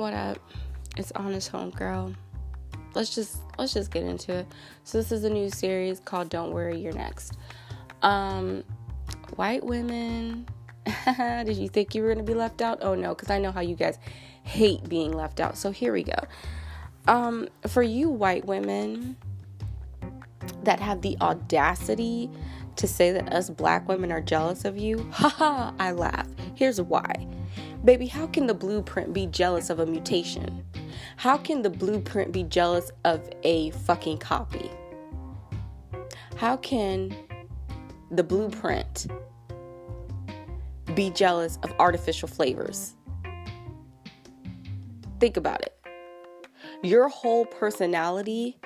What up? It's honest homegirl. Let's just let's just get into it. So this is a new series called Don't Worry, You're Next. Um white women did you think you were gonna be left out? Oh no, because I know how you guys hate being left out. So here we go. Um, for you white women that have the audacity to say that us black women are jealous of you, haha, I laugh. Here's why. Baby, how can the blueprint be jealous of a mutation? How can the blueprint be jealous of a fucking copy? How can the blueprint be jealous of artificial flavors? Think about it. Your whole personality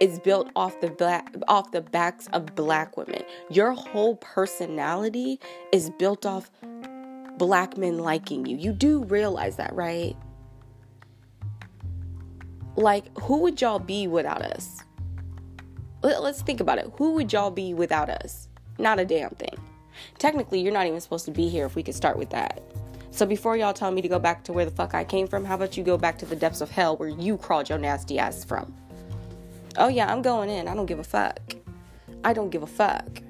is built off the black off the backs of black women. Your whole personality is built off black men liking you. You do realize that, right? Like who would y'all be without us? Let's think about it. Who would y'all be without us? Not a damn thing. Technically, you're not even supposed to be here if we could start with that. So before y'all tell me to go back to where the fuck I came from, how about you go back to the depths of hell where you crawled your nasty ass from? Oh yeah, I'm going in. I don't give a fuck. I don't give a fuck.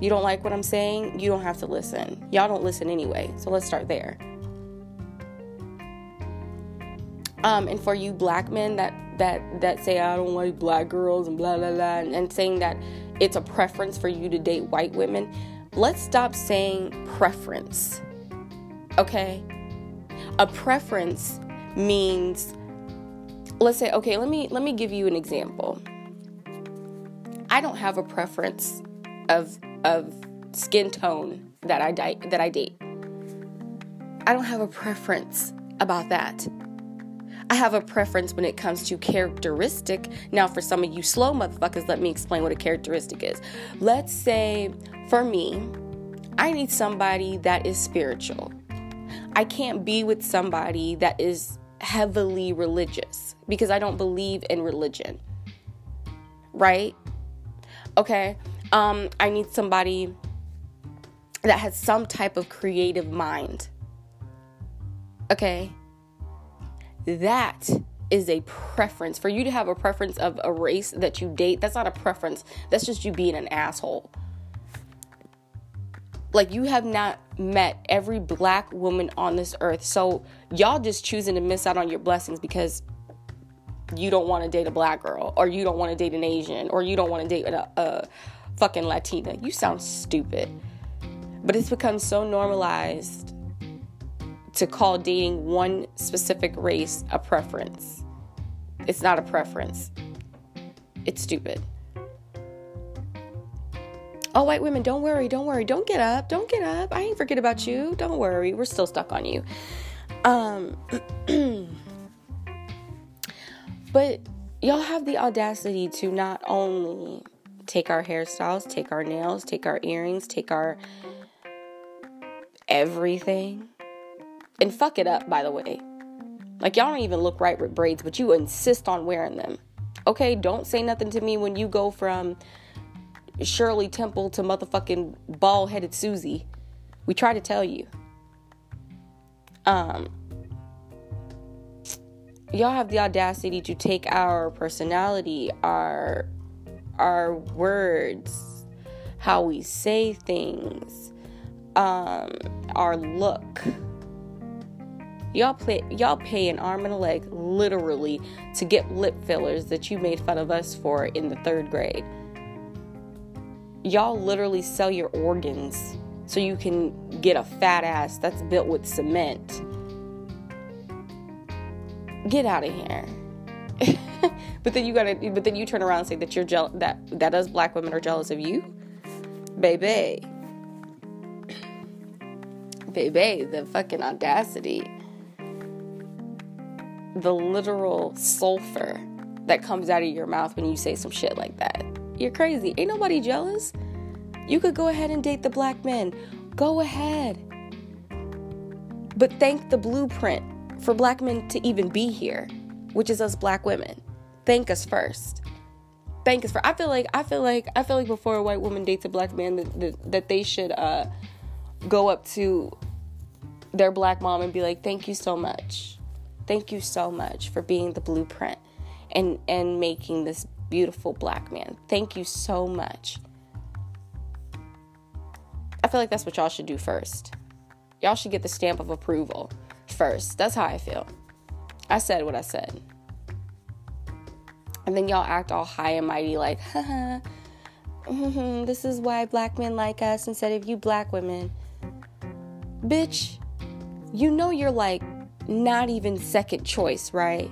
You don't like what I'm saying? You don't have to listen. Y'all don't listen anyway. So let's start there. Um, and for you black men that that that say I don't like black girls and blah blah blah, and, and saying that it's a preference for you to date white women, let's stop saying preference okay? A preference means let's say okay, let me let me give you an example. I don't have a preference of of skin tone that I di- that I date. I don't have a preference about that. I have a preference when it comes to characteristic. Now, for some of you slow motherfuckers, let me explain what a characteristic is. Let's say for me, I need somebody that is spiritual. I can't be with somebody that is heavily religious because I don't believe in religion. Right? Okay. Um, I need somebody that has some type of creative mind. Okay? That is a preference. For you to have a preference of a race that you date, that's not a preference. That's just you being an asshole. Like you have not met every black woman on this earth. So y'all just choosing to miss out on your blessings because you don't want to date a black girl or you don't want to date an Asian or you don't want to date a, a fucking Latina. You sound stupid. But it's become so normalized to call dating one specific race a preference. It's not a preference. It's stupid. Oh, white women, don't worry, don't worry, don't get up, don't get up. I ain't forget about you. Don't worry, we're still stuck on you. Um, but y'all have the audacity to not only take our hairstyles, take our nails, take our earrings, take our everything, and fuck it up, by the way. Like, y'all don't even look right with braids, but you insist on wearing them. Okay, don't say nothing to me when you go from Shirley Temple to motherfucking bald headed Susie. We try to tell you. Um, y'all have the audacity to take our personality, our our words, how we say things, um, our look. Y'all play y'all pay an arm and a leg literally to get lip fillers that you made fun of us for in the third grade y'all literally sell your organs so you can get a fat ass that's built with cement. Get out of here. but then you gotta but then you turn around and say that you're jealous that that us black women are jealous of you. Baby. Baby, the fucking audacity. The literal sulfur that comes out of your mouth when you say some shit like that. You're crazy. Ain't nobody jealous. You could go ahead and date the black men. Go ahead. But thank the blueprint for black men to even be here, which is us black women. Thank us first. Thank us for. I feel like I feel like I feel like before a white woman dates a black man that that, that they should uh, go up to their black mom and be like, "Thank you so much. Thank you so much for being the blueprint and and making this beautiful black man. Thank you so much. I feel like that's what y'all should do first. Y'all should get the stamp of approval first. That's how I feel. I said what I said. And then y'all act all high and mighty, like, haha, mm-hmm, this is why black men like us instead of you black women. Bitch, you know you're like not even second choice, right?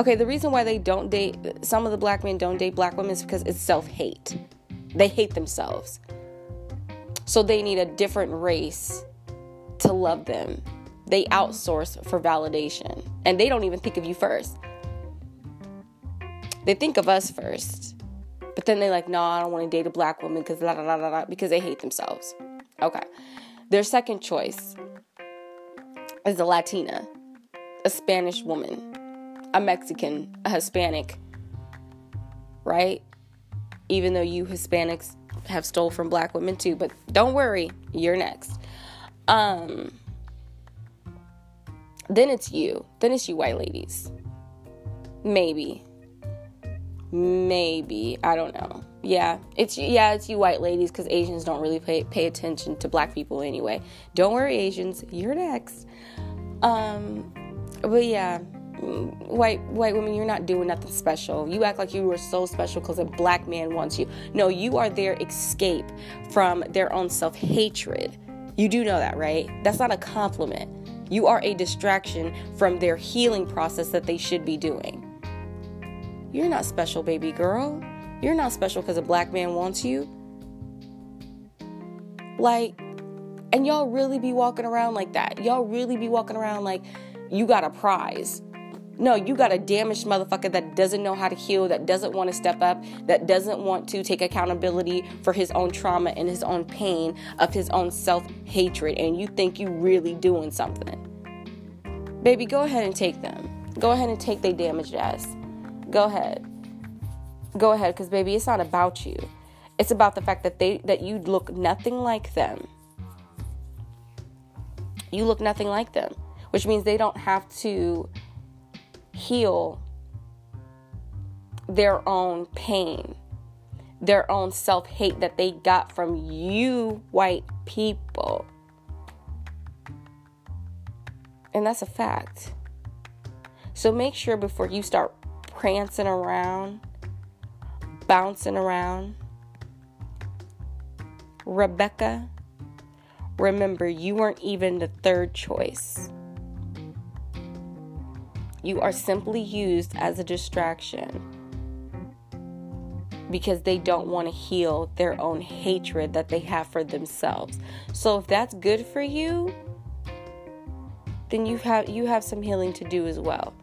Okay, the reason why they don't date, some of the black men don't date black women is because it's self hate. They hate themselves. So they need a different race to love them. They outsource for validation. And they don't even think of you first. They think of us first. But then they're like, no, I don't want to date a black woman because la la la la because they hate themselves. Okay. Their second choice is a Latina, a Spanish woman, a Mexican, a Hispanic, right? Even though you Hispanics have stole from black women too, but don't worry, you're next. Um then it's you. Then it's you white ladies. Maybe. Maybe. I don't know. Yeah, it's yeah, it's you white ladies cuz Asians don't really pay pay attention to black people anyway. Don't worry Asians, you're next. Um but yeah, white white women you're not doing nothing special. You act like you were so special because a black man wants you. No you are their escape from their own self-hatred. You do know that right? That's not a compliment. You are a distraction from their healing process that they should be doing. You're not special baby girl. You're not special because a black man wants you. Like and y'all really be walking around like that. Y'all really be walking around like you got a prize no, you got a damaged motherfucker that doesn't know how to heal, that doesn't want to step up, that doesn't want to take accountability for his own trauma and his own pain of his own self hatred, and you think you really doing something. Baby, go ahead and take them. Go ahead and take their damaged ass. Go ahead. Go ahead, because baby, it's not about you. It's about the fact that they that you look nothing like them. You look nothing like them, which means they don't have to heal their own pain, their own self hate that they got from you, white people. And that's a fact. So make sure before you start prancing around, bouncing around, Rebecca, remember you weren't even the third choice. You are simply used as a distraction because they don't want to heal their own hatred that they have for themselves. So if that's good for you, then you have you have some healing to do as well.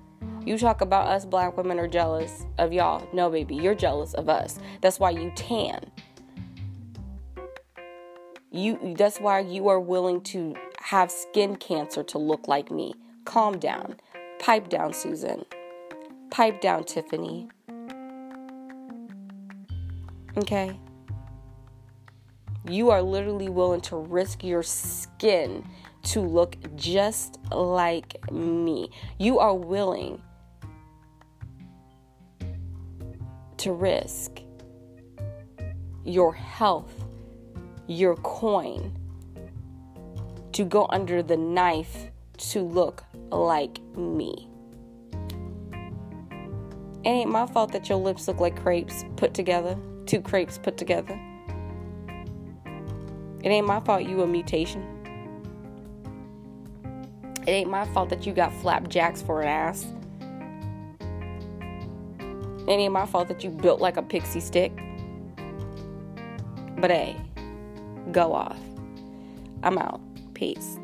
You talk about us black women are jealous of y'all. No, baby, you're jealous of us. That's why you tan. You that's why you are willing to have skin cancer to look like me. Calm down. Pipe down, Susan. Pipe down, Tiffany. Okay? You are literally willing to risk your skin to look just like me. You are willing to risk your health, your coin, to go under the knife to look like me. It ain't my fault that your lips look like crepes put together, two crepes put together. It ain't my fault you a mutation. It ain't my fault that you got flapjacks for an ass. It ain't my fault that you built like a pixie stick. But hey, go off. I'm out. Peace.